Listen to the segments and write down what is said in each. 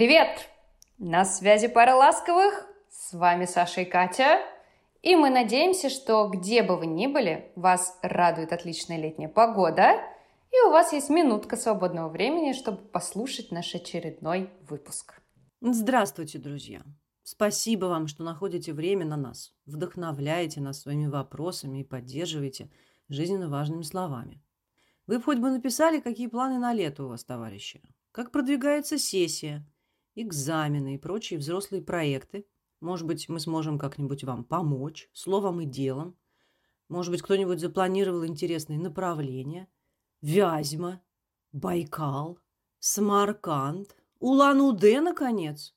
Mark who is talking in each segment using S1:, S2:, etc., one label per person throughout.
S1: Привет! На связи пара ласковых. С вами Саша и Катя. И мы надеемся, что где бы вы ни были, вас радует отличная летняя погода, и у вас есть минутка свободного времени, чтобы послушать наш очередной выпуск.
S2: Здравствуйте, друзья! Спасибо вам, что находите время на нас, вдохновляете нас своими вопросами и поддерживаете жизненно важными словами. Вы бы хоть бы написали, какие планы на лето у вас, товарищи. Как продвигается сессия, экзамены и прочие взрослые проекты. Может быть, мы сможем как-нибудь вам помочь словом и делом. Может быть, кто-нибудь запланировал интересные направления. Вязьма, Байкал, Самарканд, Улан-Удэ, наконец.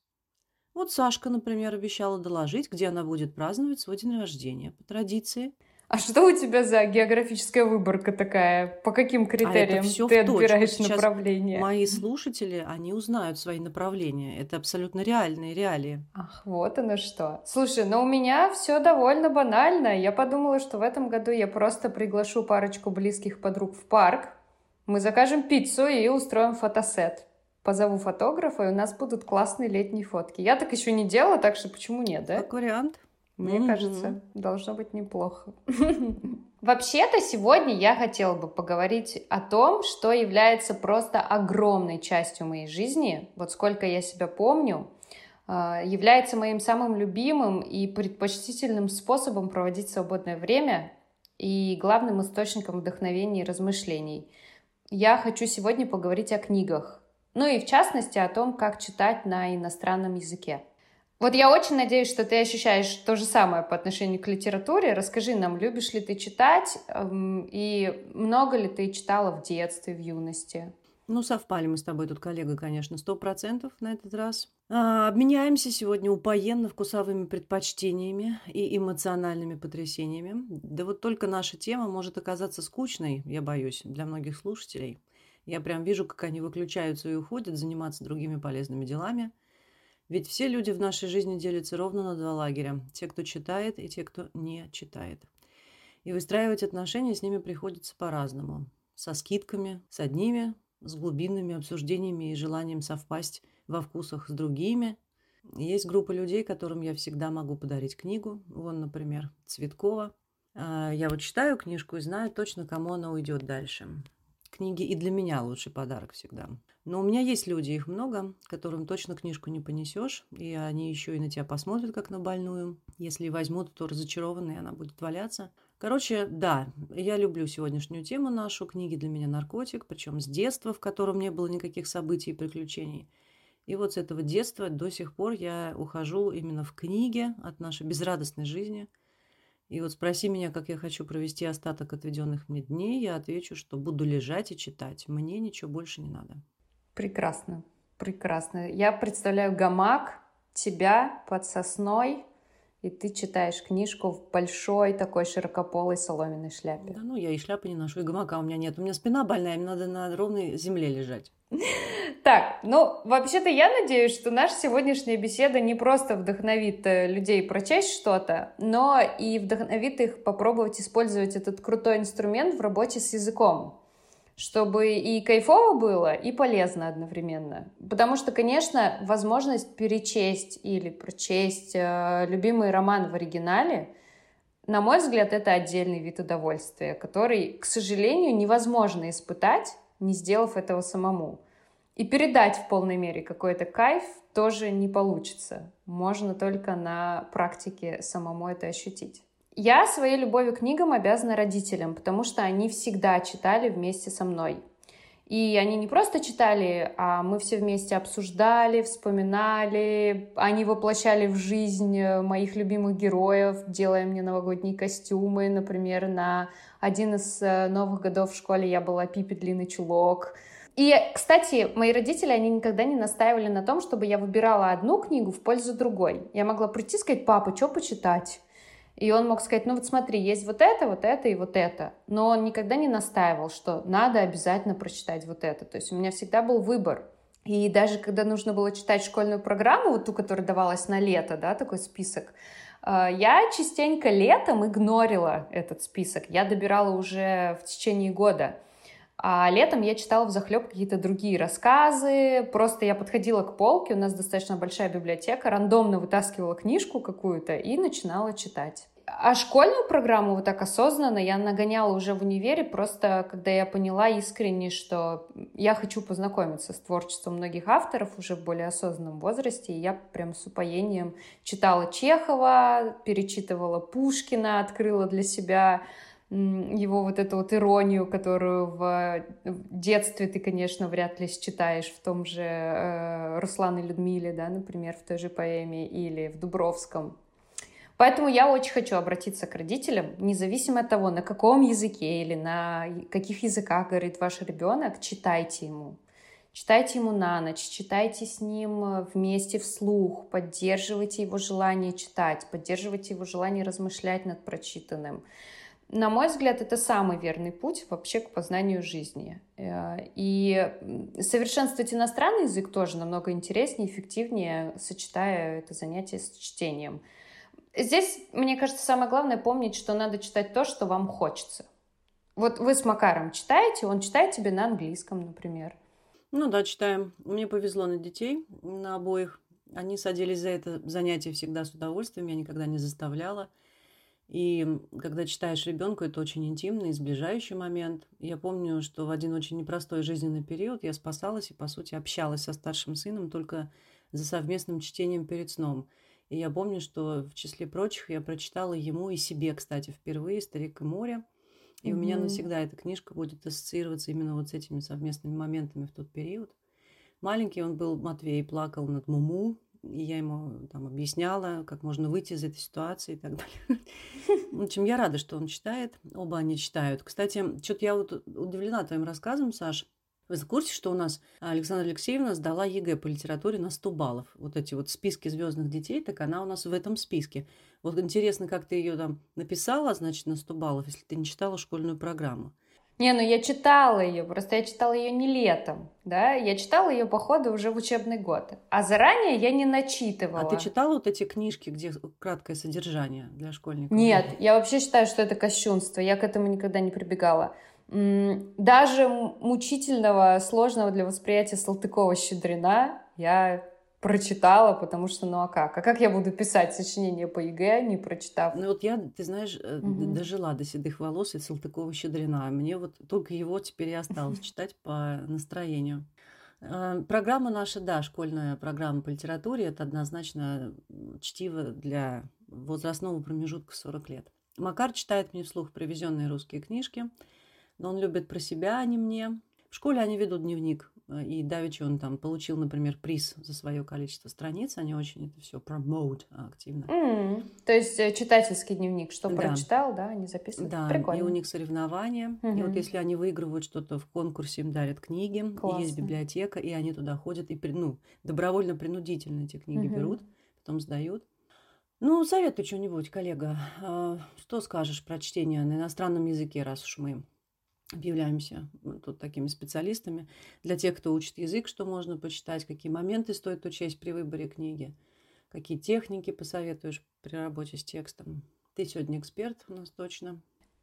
S2: Вот Сашка, например, обещала доложить, где она будет праздновать свой день рождения по традиции.
S1: А что у тебя за географическая выборка такая? По каким критериям а ты отбираешь Сейчас направление?
S2: Мои слушатели, они узнают свои направления. Это абсолютно реальные реалии.
S1: Ах, вот оно что. Слушай, ну у меня все довольно банально. Я подумала, что в этом году я просто приглашу парочку близких подруг в парк. Мы закажем пиццу и устроим фотосет. Позову фотографа, и у нас будут классные летние фотки. Я так еще не делала, так что почему нет, да?
S2: Как вариант.
S1: Мне mm-hmm. кажется, должно быть неплохо. Вообще-то сегодня я хотела бы поговорить о том, что является просто огромной частью моей жизни, вот сколько я себя помню, а, является моим самым любимым и предпочтительным способом проводить свободное время и главным источником вдохновения и размышлений. Я хочу сегодня поговорить о книгах, ну и в частности о том, как читать на иностранном языке. Вот я очень надеюсь, что ты ощущаешь то же самое по отношению к литературе. Расскажи нам, любишь ли ты читать эм, и много ли ты читала в детстве, в юности?
S2: Ну, совпали мы с тобой тут, коллега, конечно, сто процентов на этот раз. А, обменяемся сегодня упоенно вкусовыми предпочтениями и эмоциональными потрясениями. Да вот только наша тема может оказаться скучной, я боюсь, для многих слушателей. Я прям вижу, как они выключаются и уходят заниматься другими полезными делами – ведь все люди в нашей жизни делятся ровно на два лагеря. Те, кто читает, и те, кто не читает. И выстраивать отношения с ними приходится по-разному. Со скидками, с одними, с глубинными обсуждениями и желанием совпасть во вкусах с другими. Есть группа людей, которым я всегда могу подарить книгу. Вон, например, Цветкова. А, я вот читаю книжку и знаю точно, кому она уйдет дальше. Книги и для меня лучший подарок всегда. Но у меня есть люди, их много, которым точно книжку не понесешь, и они еще и на тебя посмотрят, как на больную. Если возьмут, то разочарованные, она будет валяться. Короче, да, я люблю сегодняшнюю тему нашу. Книги для меня наркотик, причем с детства, в котором не было никаких событий и приключений. И вот с этого детства до сих пор я ухожу именно в книги от нашей безрадостной жизни. И вот спроси меня, как я хочу провести остаток отведенных мне дней, я отвечу, что буду лежать и читать. Мне ничего больше не надо.
S1: Прекрасно, прекрасно. Я представляю гамак, тебя под сосной, и ты читаешь книжку в большой такой широкополой соломенной шляпе.
S2: Да ну, я и шляпы не ношу, и гамака у меня нет. У меня спина больная, мне надо на ровной земле лежать.
S1: Так, ну, вообще-то я надеюсь, что наша сегодняшняя беседа не просто вдохновит э, людей прочесть что-то, но и вдохновит их попробовать использовать этот крутой инструмент в работе с языком чтобы и кайфово было, и полезно одновременно. Потому что, конечно, возможность перечесть или прочесть э, любимый роман в оригинале, на мой взгляд, это отдельный вид удовольствия, который, к сожалению, невозможно испытать, не сделав этого самому. И передать в полной мере какой-то кайф тоже не получится. Можно только на практике самому это ощутить. Я своей любовью к книгам обязана родителям, потому что они всегда читали вместе со мной. И они не просто читали, а мы все вместе обсуждали, вспоминали, они воплощали в жизнь моих любимых героев, делая мне новогодние костюмы. Например, на один из э, новых годов в школе я была Пипи Длинный Чулок. И, кстати, мои родители, они никогда не настаивали на том, чтобы я выбирала одну книгу в пользу другой. Я могла прийти и сказать, папа, что почитать? И он мог сказать, ну вот смотри, есть вот это, вот это и вот это. Но он никогда не настаивал, что надо обязательно прочитать вот это. То есть у меня всегда был выбор. И даже когда нужно было читать школьную программу, вот ту, которая давалась на лето, да, такой список, э, я частенько летом игнорила этот список. Я добирала уже в течение года. А летом я читала в захлеб какие-то другие рассказы. Просто я подходила к полке, у нас достаточно большая библиотека, рандомно вытаскивала книжку какую-то и начинала читать. А школьную программу вот так осознанно я нагоняла уже в универе, просто когда я поняла искренне, что я хочу познакомиться с творчеством многих авторов уже в более осознанном возрасте, и я прям с упоением читала Чехова, перечитывала Пушкина, открыла для себя его вот эту вот иронию, которую в детстве ты, конечно, вряд ли считаешь в том же э, Руслане Людмиле, да, например, в той же поэме, или в Дубровском. Поэтому я очень хочу обратиться к родителям, независимо от того, на каком языке или на каких языках говорит ваш ребенок, читайте ему. Читайте ему на ночь, читайте с ним вместе вслух, поддерживайте его желание читать, поддерживайте его желание размышлять над прочитанным. На мой взгляд, это самый верный путь вообще к познанию жизни. Э, и совершенствовать иностранный язык тоже намного интереснее, эффективнее, сочетая это занятие с чтением. Здесь, мне кажется, самое главное помнить, что надо читать то, что вам хочется. Вот вы с Макаром читаете, он читает тебе на английском, например.
S2: Ну да, читаем. Мне повезло на детей, на обоих. Они садились за это занятие всегда с удовольствием, я никогда не заставляла. И когда читаешь ребенку, это очень интимный, сближающий момент. Я помню, что в один очень непростой жизненный период я спасалась и, по сути, общалась со старшим сыном только за совместным чтением перед сном. И я помню, что в числе прочих я прочитала ему и себе, кстати, впервые «Старик и море». И mm-hmm. у меня навсегда эта книжка будет ассоциироваться именно вот с этими совместными моментами в тот период. Маленький он был, Матвей, плакал над Муму, и я ему там объясняла, как можно выйти из этой ситуации и так далее. В общем, я рада, что он читает. Оба они читают. Кстати, что-то я вот удивлена твоим рассказом, Саш. Вы в курсе, что у нас Александра Алексеевна сдала ЕГЭ по литературе на 100 баллов? Вот эти вот списки звездных детей, так она у нас в этом списке. Вот интересно, как ты ее там написала, значит, на 100 баллов, если ты не читала школьную программу.
S1: Не, ну я читала ее, просто я читала ее не летом, да, я читала ее по ходу уже в учебный год, а заранее я не начитывала.
S2: А ты читала вот эти книжки, где краткое содержание для школьников?
S1: Нет, я вообще считаю, что это кощунство, я к этому никогда не прибегала. Даже мучительного, сложного для восприятия Салтыкова-Щедрина я прочитала, потому что, ну а как? А как я буду писать сочинение по ЕГЭ, не прочитав?
S2: Ну вот я, ты знаешь, угу. дожила до седых волос и Салтыкова-Щедрина. Мне вот только его теперь и осталось читать по настроению. А, программа наша, да, школьная программа по литературе, это однозначно чтиво для возрастного промежутка 40 лет. Макар читает мне вслух привезенные русские книжки, но он любит про себя, а не мне. В школе они ведут дневник и Давичи он там получил, например, приз за свое количество страниц. Они очень это все промоут активно.
S1: Mm. То есть э, читательский дневник, что да. прочитал, да, они записывают.
S2: Да, Прикольно. и у них соревнования. Mm-hmm. И вот если они выигрывают что-то в конкурсе, им дарят книги, Классно. и есть библиотека, и они туда ходят и ну, добровольно-принудительно эти книги mm-hmm. берут, потом сдают. Ну, советуй что-нибудь, коллега. А, что скажешь про чтение на иностранном языке, раз уж мы объявляемся тут такими специалистами. Для тех, кто учит язык, что можно почитать, какие моменты стоит учесть при выборе книги, какие техники посоветуешь при работе с текстом. Ты сегодня эксперт у нас точно.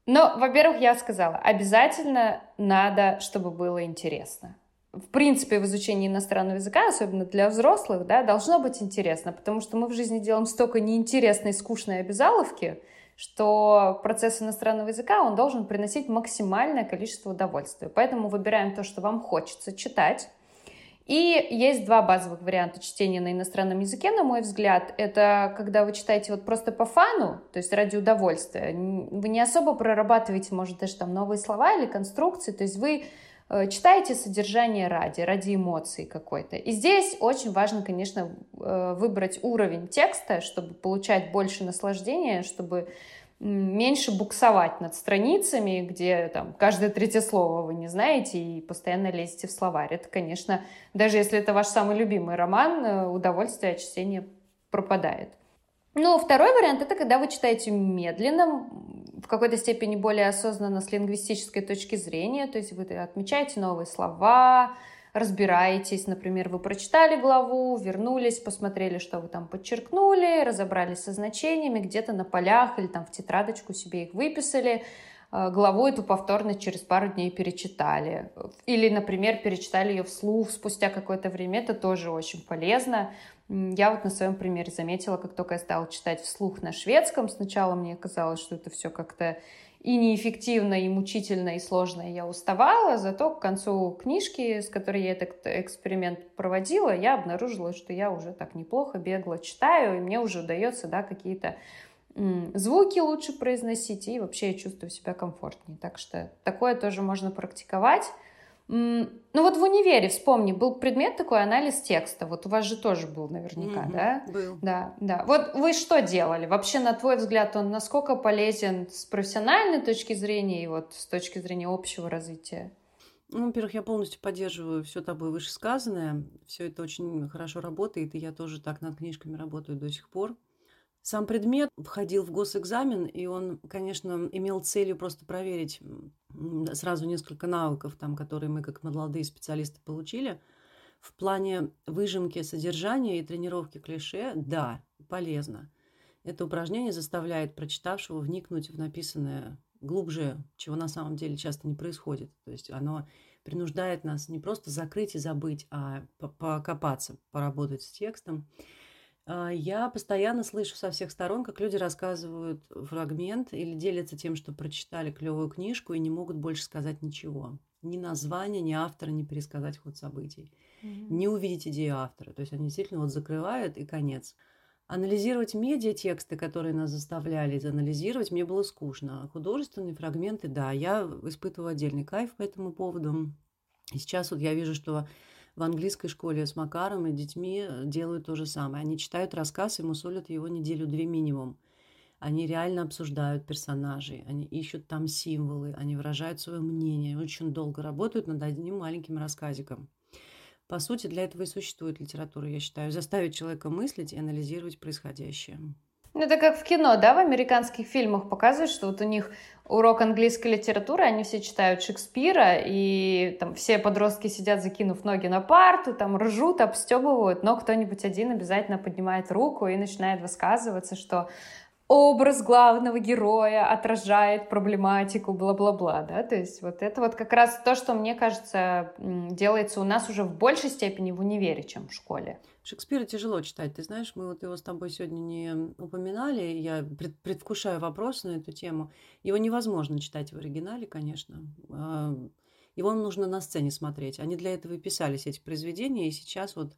S1: Ну, во-первых, я сказала, обязательно надо, чтобы было интересно. В принципе, в изучении иностранного языка, особенно для взрослых, да, должно быть интересно, потому что мы в жизни делаем столько неинтересной, скучной обязаловки, что процесс иностранного языка, он должен приносить максимальное количество удовольствия. Поэтому выбираем то, что вам хочется читать. И есть два базовых варианта чтения на иностранном языке, на мой взгляд. Это когда вы читаете вот просто по фану, то есть ради удовольствия. Вы не особо прорабатываете, может, даже там новые слова или конструкции. То есть вы читаете содержание ради, ради эмоций какой-то. И здесь очень важно, конечно, э, выбрать уровень текста, чтобы получать больше наслаждения, чтобы меньше буксовать над страницами, где там каждое третье слово вы не знаете и постоянно лезете в словарь. Это, конечно, даже если это ваш самый любимый роман, э, удовольствие от чтения пропадает. Ну, второй вариант — это когда вы читаете медленно, в какой-то степени более осознанно с лингвистической точки зрения, то есть вы отмечаете новые слова, разбираетесь, например, вы прочитали главу, вернулись, посмотрели, что вы там подчеркнули, разобрались со значениями, где-то на полях или там в тетрадочку себе их выписали, главу эту повторно через пару дней перечитали. Или, например, перечитали ее вслух спустя какое-то время. Это тоже очень полезно. Я вот на своем примере заметила, как только я стала читать вслух на шведском, сначала мне казалось, что это все как-то и неэффективно, и мучительно, и сложно, я уставала, зато к концу книжки, с которой я этот эксперимент проводила, я обнаружила, что я уже так неплохо бегло читаю, и мне уже удается, да, какие-то звуки лучше произносить, и вообще я чувствую себя комфортнее. Так что такое тоже можно практиковать. Ну вот в универе, вспомни, был предмет такой анализ текста. Вот у вас же тоже был наверняка, mm-hmm, да?
S2: Был.
S1: Да, да. Вот вы что делали? Вообще, на твой взгляд, он насколько полезен с профессиональной точки зрения и вот с точки зрения общего развития?
S2: Ну, во-первых, я полностью поддерживаю все тобой вышесказанное. Все это очень хорошо работает, и я тоже так над книжками работаю до сих пор. Сам предмет входил в госэкзамен, и он, конечно, имел целью просто проверить сразу несколько навыков, там, которые мы как молодые специалисты получили. В плане выжимки содержания и тренировки клише, да, полезно. Это упражнение заставляет прочитавшего вникнуть в написанное глубже, чего на самом деле часто не происходит. То есть оно принуждает нас не просто закрыть и забыть, а покопаться, поработать с текстом. А, я постоянно слышу со всех сторон, как люди рассказывают фрагмент или делятся тем, что прочитали клевую книжку и не могут больше сказать ничего. Ни названия, ни автора, ни пересказать ход событий. Mm-hmm. Не увидеть идею автора. То есть они действительно вот закрывают и конец. Анализировать медиатексты, которые нас заставляли анализировать, мне было скучно. Художественные фрагменты, да, я испытываю отдельный кайф по этому поводу. И сейчас вот я вижу, что в английской школе с Макаром и детьми э, делают то же самое. Они читают рассказ и мусолят его неделю-две минимум. Они реально обсуждают персонажей, они ищут там символы, они выражают свое мнение, очень долго работают над одним маленьким рассказиком. По сути, для этого и существует литература, я считаю, заставить человека мыслить и анализировать происходящее.
S1: Ну, это как в кино, да, в американских фильмах показывают, что вот у них урок английской литературы, они все читают Шекспира, и там все подростки сидят, закинув ноги на парту, там ржут, обстебывают, но кто-нибудь один обязательно поднимает руку и начинает высказываться, что образ главного героя отражает проблематику, бла-бла-бла, да, то есть вот это вот как раз то, что, мне кажется, делается у нас уже в большей степени в универе, чем в школе.
S2: Шекспира тяжело читать, ты знаешь, мы вот его с тобой сегодня не упоминали, я пред, предвкушаю вопрос на эту тему. Его невозможно читать в оригинале, конечно. А, его нужно на сцене смотреть. Они для этого и писались, эти произведения, и сейчас вот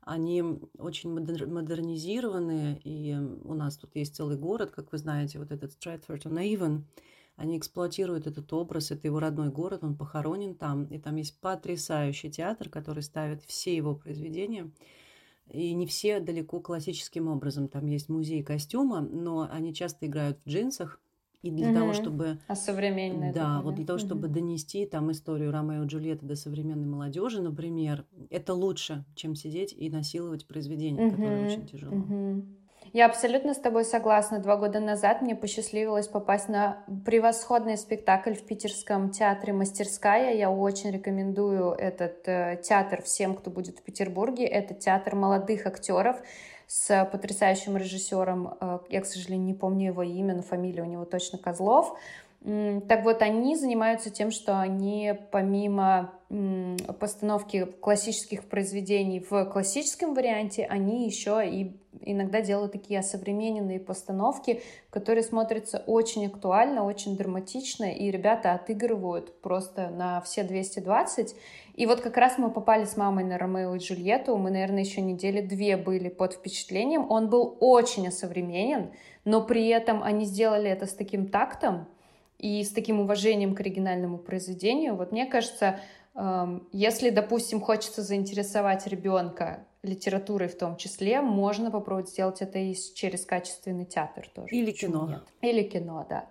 S2: они очень модернизированы, и у нас тут есть целый город, как вы знаете, вот этот Stratford-on-Avon. Они эксплуатируют этот образ, это его родной город, он похоронен там, и там есть потрясающий театр, который ставит все его произведения. И не все далеко классическим образом. Там есть музей костюма, но они часто играют в джинсах, и для угу. того, чтобы...
S1: А современные.
S2: Да, такое. вот для того, угу. чтобы донести там историю Ромео и Джульетты до современной молодежи, например, это лучше, чем сидеть и насиловать произведение, угу. которое очень тяжело.
S1: Угу. Я абсолютно с тобой согласна. Два года назад мне посчастливилось попасть на превосходный спектакль в Питерском театре «Мастерская». Я очень рекомендую этот э, театр всем, кто будет в Петербурге. Это театр молодых актеров с потрясающим режиссером. Э, я, к сожалению, не помню его имя, но фамилия у него точно Козлов. Так вот, они занимаются тем, что они помимо постановки классических произведений в классическом варианте, они еще и иногда делают такие осовремененные постановки, которые смотрятся очень актуально, очень драматично, и ребята отыгрывают просто на все 220. И вот как раз мы попали с мамой на Ромео и Джульетту, мы, наверное, еще недели две были под впечатлением. Он был очень осовременен, но при этом они сделали это с таким тактом, и с таким уважением к оригинальному произведению. Вот мне кажется, эм, если, допустим, хочется заинтересовать ребенка литературой в том числе, можно попробовать сделать это и через качественный театр тоже.
S2: Или кино. Нет?
S1: Или кино, да.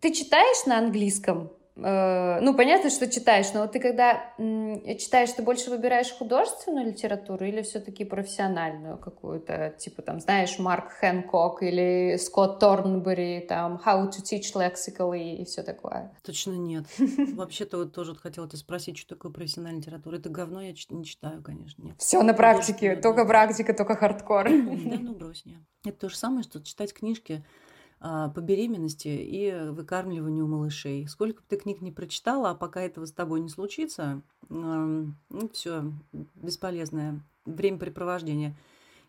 S1: Ты читаешь на английском Э, ну, понятно, что читаешь, но вот ты когда читаешь, ты больше выбираешь художественную литературу или все-таки профессиональную какую-то, типа там, знаешь, Марк Хэнкок или Скотт Торнбери, там, How to Teach Lexically и все такое?
S2: Точно нет. Вообще-то вот тоже хотела тебя спросить, что такое профессиональная литература. Это говно я не читаю, конечно, нет.
S1: Все на практике, только практика, только хардкор.
S2: Да, ну брось, нет. Это то же самое, что читать книжки по беременности и выкармливанию малышей. Сколько бы ты книг не прочитала, а пока этого с тобой не случится, ну, все бесполезное времяпрепровождение.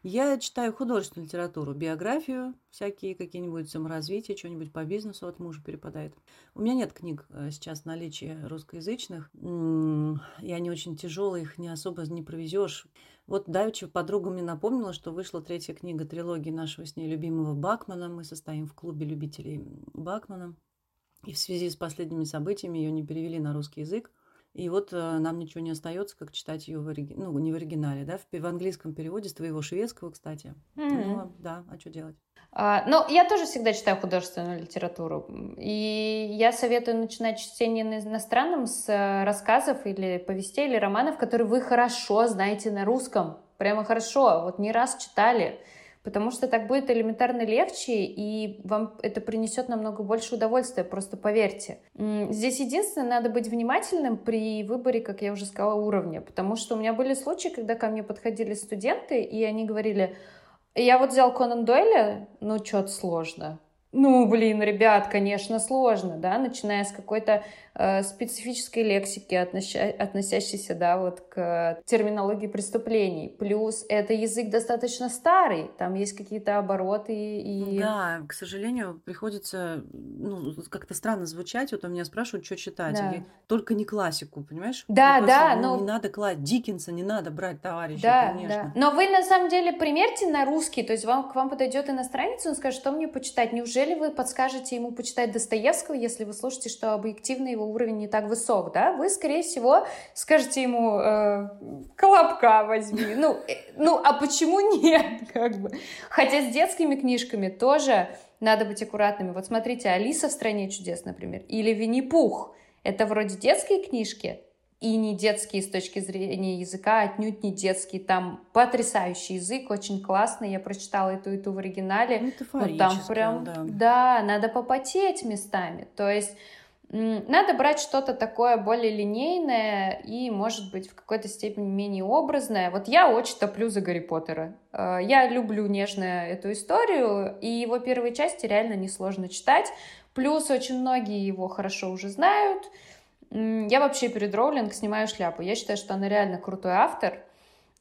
S2: Я читаю художественную литературу, биографию, всякие какие-нибудь саморазвития, что-нибудь по бизнесу от мужа перепадает. У меня нет книг э, сейчас в наличии русскоязычных, и они очень тяжелые, их не особо не провезешь. Вот Давича подруга мне напомнила, что вышла третья книга трилогии нашего с ней любимого Бакмана. Мы состоим в клубе любителей Бакмана. И в связи с последними событиями ее не перевели на русский язык. И вот э, нам ничего не остается, как читать ее в оригинале, ну, не в оригинале, да, в, в английском переводе, с твоего шведского, кстати. Mm-hmm. Ну, да, а что делать?
S1: А, ну, я тоже всегда читаю художественную литературу. И я советую начинать чтение на иностранном с э, рассказов или повестей, или романов, которые вы хорошо знаете на русском. Прямо хорошо, вот не раз читали. Потому что так будет элементарно легче, и вам это принесет намного больше удовольствия, просто поверьте. Здесь единственное, надо быть внимательным при выборе, как я уже сказала, уровня. Потому что у меня были случаи, когда ко мне подходили студенты, и они говорили, я вот взял Конан Дойля, ну, что-то сложно. Ну, блин, ребят, конечно, сложно, да, начиная с какой-то специфической лексики, относя, относящейся, да, вот к терминологии преступлений. Плюс это язык достаточно старый, там есть какие-то обороты и...
S2: Да, к сожалению, приходится, ну, как-то странно звучать. Вот у меня спрашивают, что читать. Да. Я, только не классику, понимаешь?
S1: Да, ну, да,
S2: ну, но... Не надо класть Диккенса, не надо брать товарища,
S1: да,
S2: конечно.
S1: Да. Но вы, на самом деле, примерьте на русский, то есть вам, к вам подойдет иностранец, он скажет, что мне почитать. Неужели вы подскажете ему почитать Достоевского, если вы слушаете, что объективно его уровень не так высок, да? Вы, скорее всего, скажете ему э, «Колобка возьми». Ну, э, ну, а почему нет, как бы? Хотя с детскими книжками тоже надо быть аккуратными. Вот смотрите, «Алиса в стране чудес», например, или «Винни-Пух». Это вроде детские книжки, и не детские с точки зрения языка, отнюдь не детский. Там потрясающий язык, очень классный. Я прочитала эту и ту в оригинале. Ну, там прям, да. да, надо попотеть местами. То есть надо брать что-то такое более линейное и, может быть, в какой-то степени менее образное. Вот я очень топлю за Гарри Поттера. Э, я люблю нежно эту историю, и его первые части реально несложно читать. Плюс очень многие его хорошо уже знают. Я вообще перед Роулинг снимаю шляпу. Я считаю, что она реально крутой автор.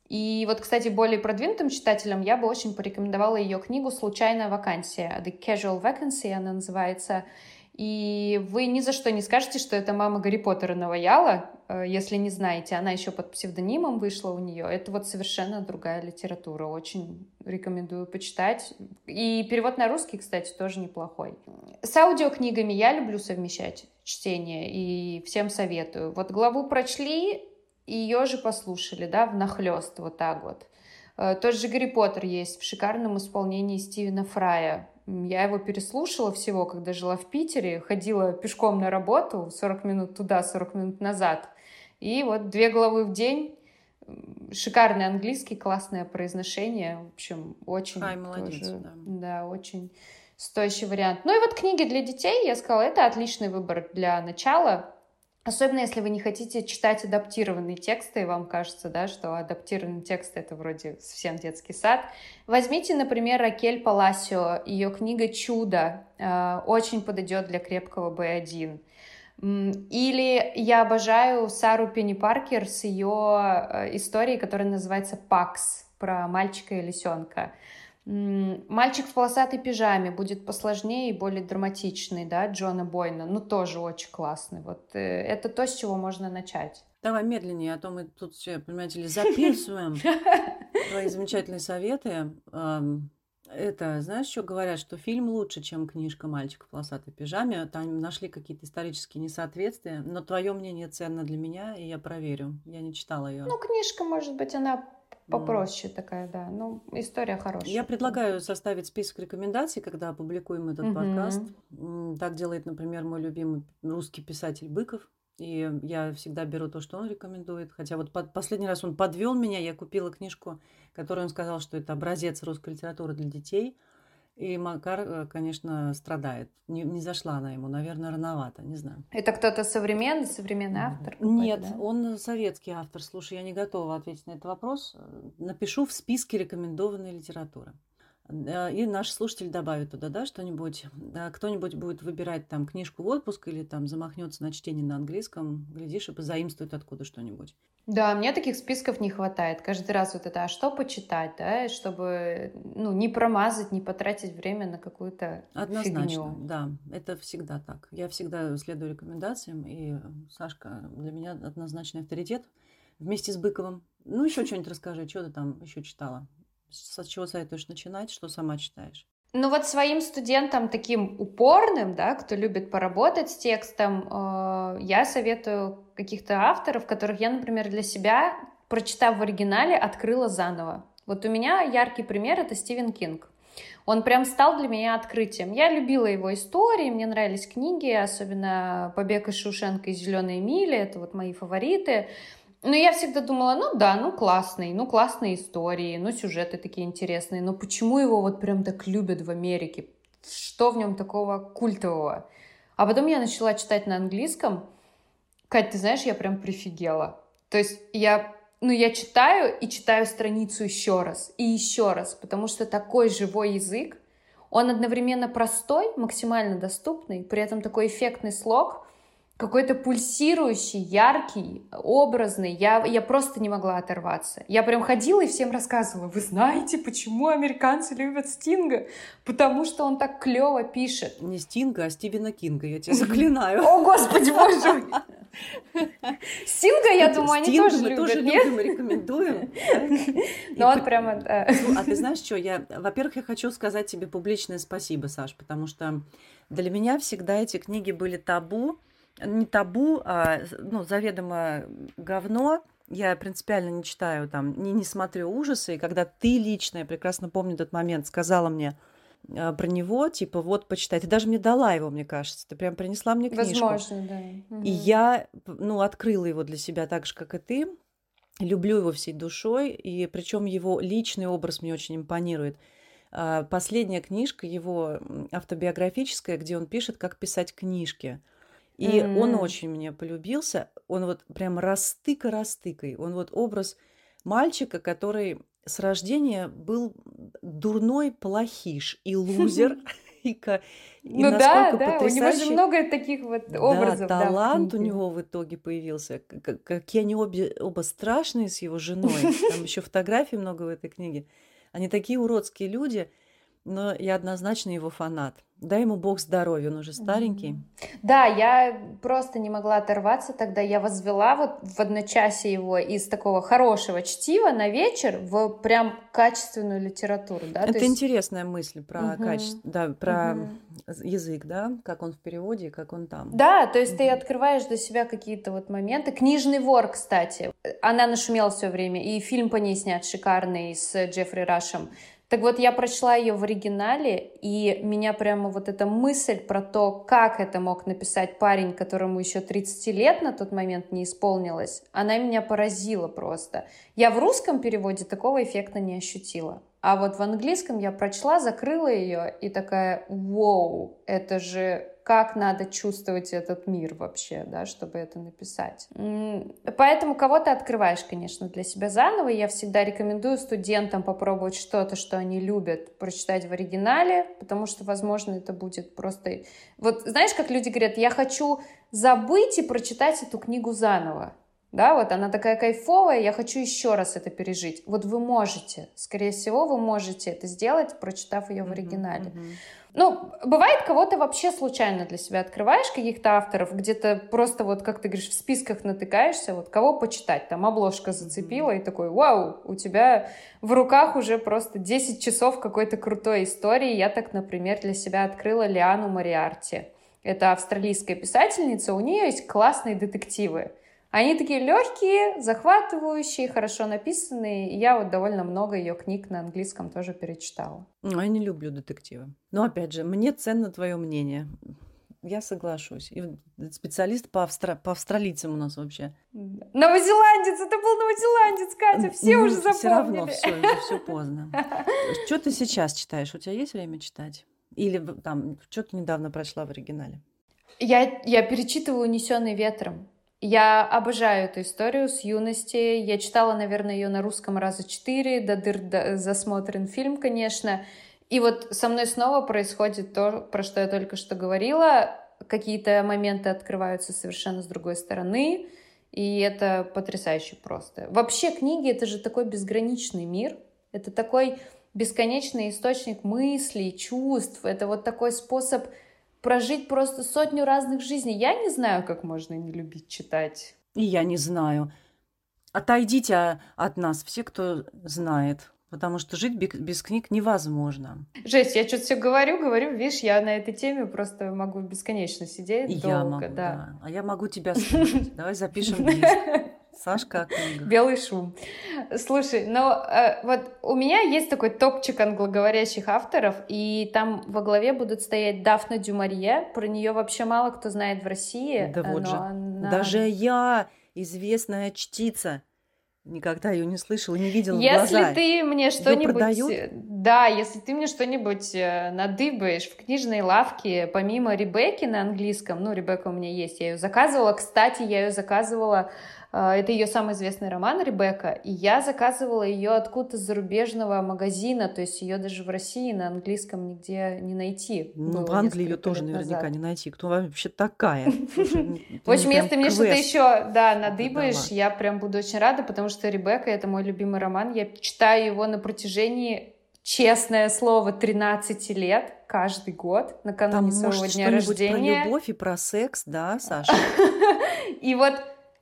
S1: И вот, кстати, более продвинутым читателям я бы очень порекомендовала ее книгу «Случайная вакансия». «The Casual Vacancy» она называется. И вы ни за что не скажете, что это мама Гарри Поттера наваяла, э, если не знаете. Она еще под псевдонимом вышла у нее. Это вот совершенно другая литература. Очень рекомендую почитать. И перевод на русский, кстати, тоже неплохой. С аудиокнигами я люблю совмещать чтение и всем советую. Вот главу прочли, ее же послушали, да, в нахлест вот так вот. Э, тот же Гарри Поттер есть в шикарном исполнении Стивена Фрая. Я его переслушала всего, когда жила в Питере, ходила пешком на работу, 40 минут туда, 40 минут назад. И вот две главы в день, шикарный английский, классное произношение. В общем, очень...
S2: Ай, молодец, тоже,
S1: да. Да, очень стоящий вариант. Ну и вот книги для детей, я сказала, это отличный выбор для начала. Особенно если вы не хотите читать адаптированные тексты, и вам кажется, да, что адаптированный текст — это вроде совсем детский сад. Возьмите, например, Ракель Паласио, ее книга «Чудо» э, очень подойдет для крепкого B1. Или я обожаю Сару Пенни Паркер с ее э, историей, которая называется «Пакс», про мальчика и лисенка. Мальчик в полосатой пижаме будет посложнее и более драматичный, да, Джона Бойна, ну тоже очень классный. Вот э, это то, с чего можно начать.
S2: Давай медленнее, а то мы тут все, понимаете ли, записываем твои замечательные советы. Это, знаешь, что говорят, что фильм лучше, чем книжка «Мальчик в полосатой пижаме». Там нашли какие-то исторические несоответствия, но твое мнение ценно для меня, и я проверю. Я не читала ее.
S1: Ну, книжка, может быть, она попроще такая, да. Ну, история хорошая.
S2: Я предлагаю составить список рекомендаций, когда опубликуем этот угу. подкаст. Так делает, например, мой любимый русский писатель Быков. И я всегда беру то, что он рекомендует. Хотя вот под, последний раз он подвел меня, я купила книжку, которую он сказал, что это образец русской литературы для детей – и Макар, э, конечно, страдает. Не, не зашла она ему, наверное, рановато, не знаю.
S1: Это кто-то современный, современный автор?
S2: Нет, да? он советский автор. Слушай, я не готова ответить на этот вопрос. Напишу в списке рекомендованной литературы. Э, и наш слушатель добавит туда, да, что-нибудь. Кто-нибудь будет выбирать там книжку в отпуск или там замахнется на чтение на английском, глядишь, и позаимствует откуда что-нибудь.
S1: Да, мне таких списков не хватает. Каждый раз вот это, а что почитать, да, чтобы ну, не промазать, не потратить время на какую-то
S2: Однозначно,
S1: фигню.
S2: да, это всегда так. Я всегда следую рекомендациям, и Сашка для меня однозначный авторитет вместе с Быковым. Ну, еще что-нибудь расскажи, что ты там еще читала? С чего советуешь начинать, что сама читаешь?
S1: Ну вот своим студентам таким упорным, да, кто любит поработать с текстом, э, я советую каких-то авторов, которых я, например, для себя, прочитав в оригинале, открыла заново. Вот у меня яркий пример — это Стивен Кинг. Он прям стал для меня открытием. Я любила его истории, мне нравились книги, особенно «Побег из Шушенко» и «Зеленая миля», это вот мои фавориты. Но я всегда думала, ну да, ну классный, ну классные истории, ну сюжеты такие интересные, но почему его вот прям так любят в Америке? Что в нем такого культового? А потом я начала читать на английском. Кать, ты знаешь, я прям прифигела. То есть я, ну я читаю и читаю страницу еще раз и еще раз, потому что такой живой язык, он одновременно простой, максимально доступный, при этом такой эффектный слог — какой-то пульсирующий, яркий, образный. Я, я просто не могла оторваться. Я прям ходила и всем рассказывала, вы знаете, почему американцы любят Стинга? Потому что он так клево пишет.
S2: Не Стинга, а Стивена Кинга, я тебя заклинаю.
S1: О, господи, боже мой! Стинга, я думаю, они тоже
S2: мы
S1: любят,
S2: тоже любим, рекомендуем.
S1: Ну, он прямо.
S2: Ну, А ты знаешь что, я, во-первых, я хочу сказать тебе публичное спасибо, Саш, потому что для меня всегда эти книги были табу, не табу, а ну, заведомо говно. Я принципиально не читаю там, не, не смотрю ужасы. И когда ты лично, я прекрасно помню этот момент, сказала мне а, про него, типа, вот, почитай. Ты даже мне дала его, мне кажется. Ты прям принесла мне книжку.
S1: Возможно, да.
S2: И я, ну, открыла его для себя так же, как и ты. Люблю его всей душой, и причем его личный образ мне очень импонирует. А, Последняя книжка его автобиографическая, где он пишет, как писать книжки. И mm-hmm. он очень мне полюбился. Он вот прям растыка-растыкой. Он вот образ мальчика, который с рождения был дурной плохиш и лузер. И,
S1: ну да, да, у него же много таких вот образов.
S2: Да, талант да, у него в итоге появился. Какие они обе, оба страшные с его женой. Там еще фотографий много в этой книге. Они такие уродские люди – но я однозначно его фанат. Дай ему бог здоровья, он уже старенький.
S1: Да, я просто не могла оторваться тогда. Я возвела вот в одночасье его из такого хорошего чтива на вечер в прям качественную литературу. Да?
S2: Это есть... интересная мысль про угу. качество, да, про угу. язык, да, как он в переводе, как он там.
S1: Да, то есть угу. ты открываешь для себя какие-то вот моменты. Книжный вор, кстати, она нашумела все время, и фильм по ней снят шикарный с Джеффри Рашем. Так вот, я прочла ее в оригинале, и меня прямо вот эта мысль про то, как это мог написать парень, которому еще 30 лет на тот момент не исполнилось, она меня поразила просто. Я в русском переводе такого эффекта не ощутила. А вот в английском я прочла, закрыла ее и такая, вау, это же как надо чувствовать этот мир вообще, да, чтобы это написать. Поэтому кого то открываешь, конечно, для себя заново. Я всегда рекомендую студентам попробовать что-то, что они любят, прочитать в оригинале, потому что, возможно, это будет просто... Вот знаешь, как люди говорят, я хочу забыть и прочитать эту книгу заново. Да, вот она такая кайфовая, я хочу еще раз это пережить. Вот вы можете, скорее всего, вы можете это сделать, прочитав ее в оригинале. Mm-hmm, mm-hmm. Ну, бывает, кого-то вообще случайно для себя открываешь, каких-то авторов, где-то просто вот, как ты говоришь, в списках натыкаешься, вот кого почитать, там обложка зацепила, и такой, вау, у тебя в руках уже просто 10 часов какой-то крутой истории. Я так, например, для себя открыла Лиану Мариарти. Это австралийская писательница, у нее есть классные детективы. Они такие легкие, захватывающие, хорошо написанные. И я вот довольно много ее книг на английском тоже перечитала.
S2: Я не люблю детективы. Но опять же, мне ценно твое мнение. Я соглашусь. И специалист по, австра... по австралийцам у нас вообще.
S1: Новозеландец! Это был новозеландец, Катя! Все ну, уже запомнили.
S2: Все равно, все, уже все поздно. Что ты сейчас читаешь? У тебя есть время читать? Или там, что ты недавно прочла в оригинале?
S1: Я, я перечитываю «Унесенный ветром». Я обожаю эту историю с юности. Я читала, наверное, ее на русском раза четыре, до дыр засмотрен фильм, конечно. И вот со мной снова происходит то, про что я только что говорила. Какие-то моменты открываются совершенно с другой стороны, и это потрясающе просто. Вообще книги — это же такой безграничный мир. Это такой бесконечный источник мыслей, чувств. Это вот такой способ прожить просто сотню разных жизней. Я не знаю, как можно не любить читать.
S2: И я не знаю. Отойдите от нас, все, кто знает. Потому что жить без книг невозможно.
S1: Жесть, я что-то все говорю, говорю, видишь, я на этой теме просто могу бесконечно сидеть
S2: И
S1: долго.
S2: Я могу, да. да. А я могу тебя слушать. Давай запишем Сашка книга.
S1: Белый шум. Слушай, ну э, вот у меня есть такой топчик англоговорящих авторов, и там во главе будут стоять Дафна Дюмарье. Про нее вообще мало кто знает в России.
S2: Да вот же. Она... Даже я, известная чтица, Никогда ее не слышала, не видела
S1: Если
S2: глаза.
S1: ты мне что-нибудь... Да, если ты мне что-нибудь э, надыбаешь в книжной лавке, помимо Ребекки на английском, ну, Ребекка у меня есть, я ее заказывала. Кстати, я ее заказывала а, это ее самый известный роман «Ребекка», и я заказывала ее откуда-то с зарубежного магазина, то есть ее даже в России на английском нигде не найти.
S2: Ну, в Англии ее тоже наверняка назад. не найти. Кто вообще такая?
S1: В общем, если ты мне что-то еще, да, надыбаешь, я прям буду очень рада, потому что «Ребекка» — это мой любимый роман. Я читаю его на протяжении честное слово, 13 лет каждый год накануне Там, своего может, дня рождения.
S2: про любовь и про секс, да, Саша?
S1: И вот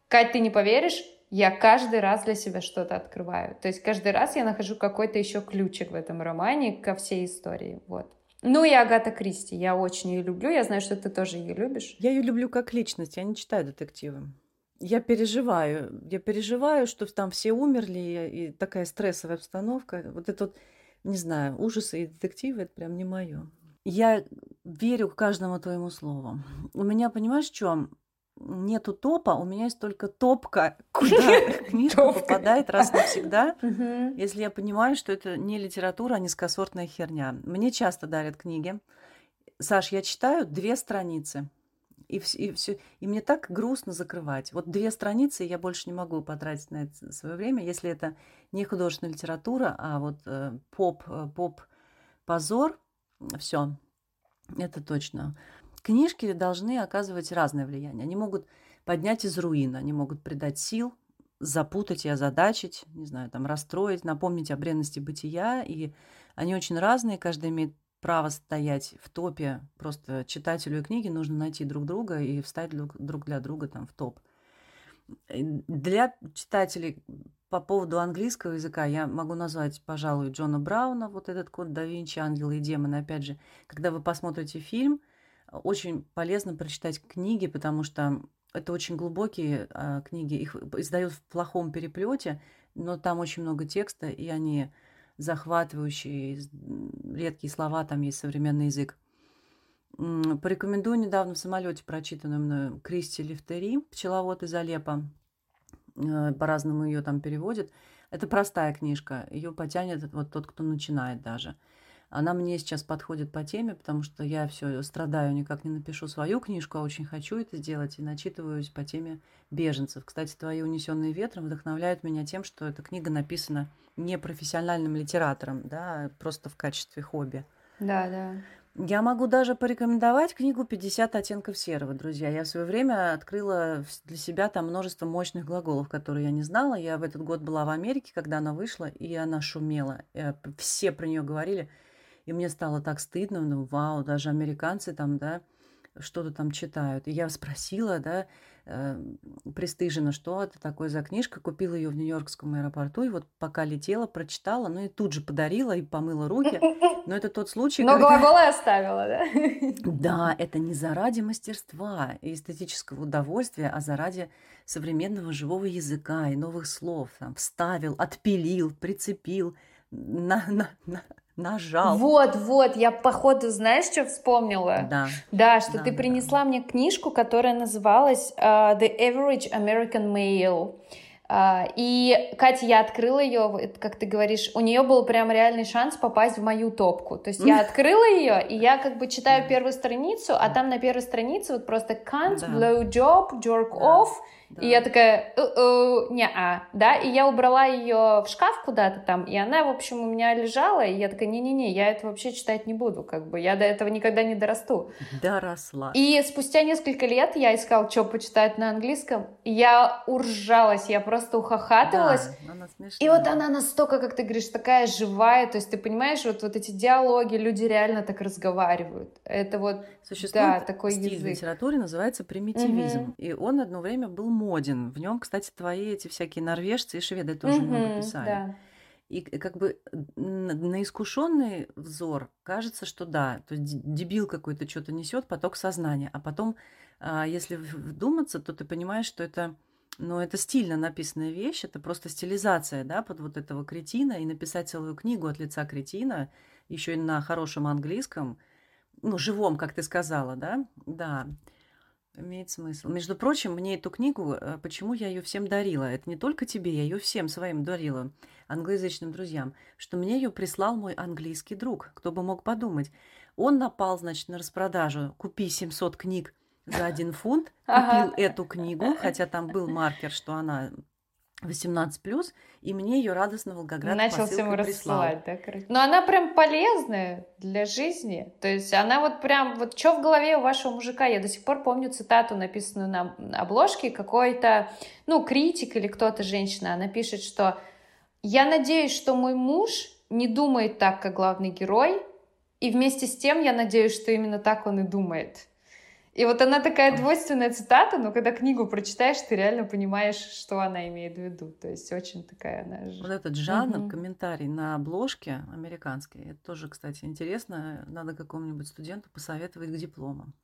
S1: Кать, ты не поверишь, я каждый раз для себя что-то открываю. То есть каждый раз я нахожу какой-то еще ключик в этом романе ко всей истории. Вот. Ну и Агата Кристи. Я очень ее люблю. Я знаю, что ты тоже ее любишь.
S2: Я ее люблю как личность. Я не читаю детективы. Я переживаю. Я переживаю, что там все умерли, и такая стрессовая обстановка. Вот это вот, не знаю, ужасы и детективы, это прям не мое. Я верю каждому твоему слову. У меня, понимаешь, в чем? нету топа, у меня есть только топка, куда книжка попадает раз навсегда, если я понимаю, что это не литература, а низкосортная херня. Мне часто дарят книги. Саш, я читаю две страницы. И, и, все, и мне так грустно закрывать. Вот две страницы я больше не могу потратить на это свое время, если это не художественная литература, а вот э, поп, э, поп позор, все, это точно. Книжки должны оказывать разное влияние. Они могут поднять из руин, они могут придать сил, запутать и озадачить, не знаю, там, расстроить, напомнить о бренности бытия. И они очень разные, каждый имеет право стоять в топе. Просто читателю и книге нужно найти друг друга и встать друг для друга там в топ. Для читателей по поводу английского языка я могу назвать, пожалуй, Джона Брауна, вот этот код да Винчи, ангелы и демоны. Опять же, когда вы посмотрите фильм, очень полезно прочитать книги, потому что это очень глубокие а, книги. Их издают в плохом переплете, но там очень много текста, и они захватывающие, редкие слова, там есть современный язык. Порекомендую недавно в самолете прочитанную мною Кристи Лифтери «Пчеловод из Алеппо». Э, по-разному ее там переводят. Это простая книжка, ее потянет вот тот, кто начинает даже – она мне сейчас подходит по теме, потому что я все страдаю, никак не напишу свою книжку, а очень хочу это сделать и начитываюсь по теме беженцев. Кстати, твои «Унесенные ветром» вдохновляют меня тем, что эта книга написана не профессиональным литератором, да, а просто в качестве хобби.
S1: Да, да.
S2: Я могу даже порекомендовать книгу «50 оттенков серого», друзья. Я в свое время открыла для себя там множество мощных глаголов, которые я не знала. Я в этот год была в Америке, когда она вышла, и она шумела. Э, все про нее говорили. И мне стало так стыдно, ну, вау, даже американцы там, да, что-то там читают. И я спросила, да, э, пристыженно, что это такое за книжка. Купила ее в Нью-Йоркском аэропорту, и вот пока летела, прочитала, ну и тут же подарила и помыла руки. Но это тот случай,
S1: Но когда... глаголы оставила, да?
S2: Да, это не заради мастерства и эстетического удовольствия, а заради современного живого языка и новых слов. Там, вставил, отпилил, прицепил, на, на, на, нажал.
S1: Вот, вот, я походу, знаешь, что вспомнила?
S2: Да.
S1: Да, что да, ты да, принесла да. мне книжку, которая называлась uh, The Average American Male. Uh, и, Катя, я открыла ее, как ты говоришь, у нее был прям реальный шанс попасть в мою топку. То есть я открыла ее, и я как бы читаю первую страницу, а там на первой странице вот просто can't, blow job, jerk off, Да. И я такая, не-а, да, и я убрала ее в шкаф куда-то там, и она, в общем, у меня лежала, и я такая, не-не-не, я это вообще читать не буду, как бы, я до этого никогда не дорасту.
S2: Доросла.
S1: И спустя несколько лет я искала, что почитать на английском, я уржалась, я просто ухахатывалась. Да, она смешная. И вот она настолько, как ты говоришь, такая живая, то есть ты понимаешь, вот, вот эти диалоги, люди реально так разговаривают. Это вот,
S2: Существует да, такой стиль язык. в литературе, называется примитивизм, угу. и он одно время был моден. В нем, кстати, твои эти всякие норвежцы и шведы тоже угу, много писали. Да. И как бы на искушенный взор кажется, что да, то есть дебил какой-то что-то несет, поток сознания. А потом, а, если вдуматься, то ты понимаешь, что это, ну, это стильно написанная вещь, это просто стилизация, да, под вот этого кретина, и написать целую книгу от лица кретина, еще и на хорошем английском, ну, живом, как ты сказала, да, да. Имеет смысл. Между прочим, мне эту книгу, э, почему я ее всем дарила? Это не только тебе, я ее всем своим дарила, англоязычным друзьям, что мне ее прислал мой английский друг. Кто бы мог подумать. Он напал, значит, на распродажу. Купи 700 книг за один фунт. Купил эту книгу, хотя там был маркер, что она 18 плюс, и мне ее радостно Волгоград
S1: Начал всему рассылать, да, короче. Но она прям полезная для жизни. То есть она вот прям, вот что в голове у вашего мужика? Я до сих пор помню цитату, написанную на обложке, какой-то, ну, критик или кто-то, женщина, она пишет, что «Я надеюсь, что мой муж не думает так, как главный герой, и вместе с тем я надеюсь, что именно так он и думает». И вот она такая двойственная цитата, но когда книгу прочитаешь, ты реально понимаешь, что она имеет в виду. То есть очень такая она
S2: Вот этот жанр, угу. комментарий на обложке американской, это тоже, кстати, интересно. Надо какому-нибудь студенту посоветовать к дипломам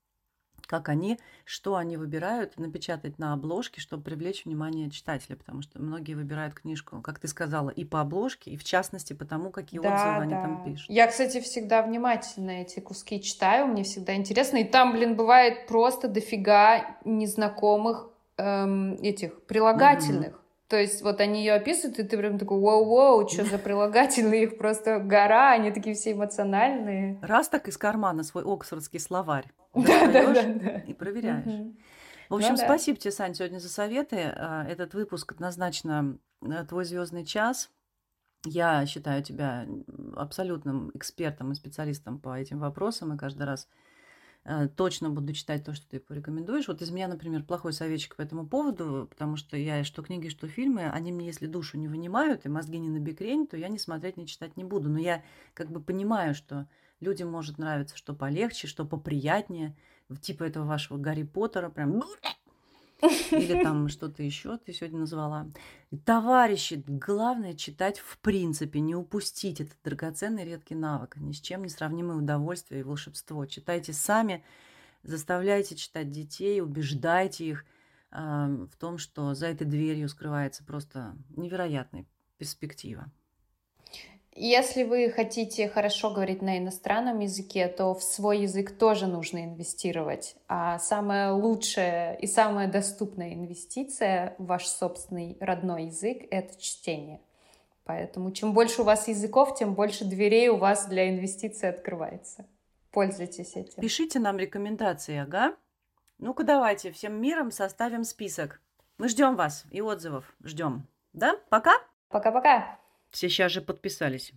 S2: как они, что они выбирают напечатать на обложке, чтобы привлечь внимание читателя, потому что многие выбирают книжку, как ты сказала, и по обложке, и в частности по тому, какие да, отзывы да. они там пишут.
S1: Я, кстати, всегда внимательно эти куски читаю, мне всегда интересно, и там, блин, бывает просто дофига незнакомых эм, этих прилагательных. Mm-hmm. То есть вот они ее описывают, и ты прям такой, вау-вау, что за прилагательные, их просто гора, они такие все эмоциональные.
S2: Раз так из кармана свой оксфордский словарь да, да, да, да. и проверяешь. Угу. В общем, ну, да. спасибо тебе, Сань, сегодня за советы. А, этот выпуск однозначно э, твой звездный час. Я считаю тебя абсолютным экспертом и специалистом по этим вопросам, и каждый раз Э, точно буду читать то, что ты порекомендуешь. Вот из меня, например, плохой советчик по этому поводу, потому что я что книги, что фильмы, они мне, если душу не вынимают и мозги не набекрень, то я не смотреть, не читать не буду. Но я как бы понимаю, что людям может нравиться что полегче, что поприятнее, типа этого вашего Гарри Поттера, прям или там что-то еще ты сегодня назвала. Товарищи, главное читать в принципе, не упустить этот драгоценный редкий навык, ни с чем не сравнимое удовольствие и волшебство. Читайте сами, заставляйте читать детей, убеждайте их э, в том, что за этой дверью скрывается просто невероятная перспектива.
S1: Если вы хотите хорошо говорить на иностранном языке, то в свой язык тоже нужно инвестировать. А самая лучшая и самая доступная инвестиция в ваш собственный родной язык — это чтение. Поэтому чем больше у вас языков, тем больше дверей у вас для инвестиций открывается. Пользуйтесь этим.
S2: Пишите нам рекомендации, ага. Ну-ка давайте всем миром составим список. Мы ждем вас и отзывов ждем. Да? Пока?
S1: Пока-пока.
S2: Все сейчас же подписались.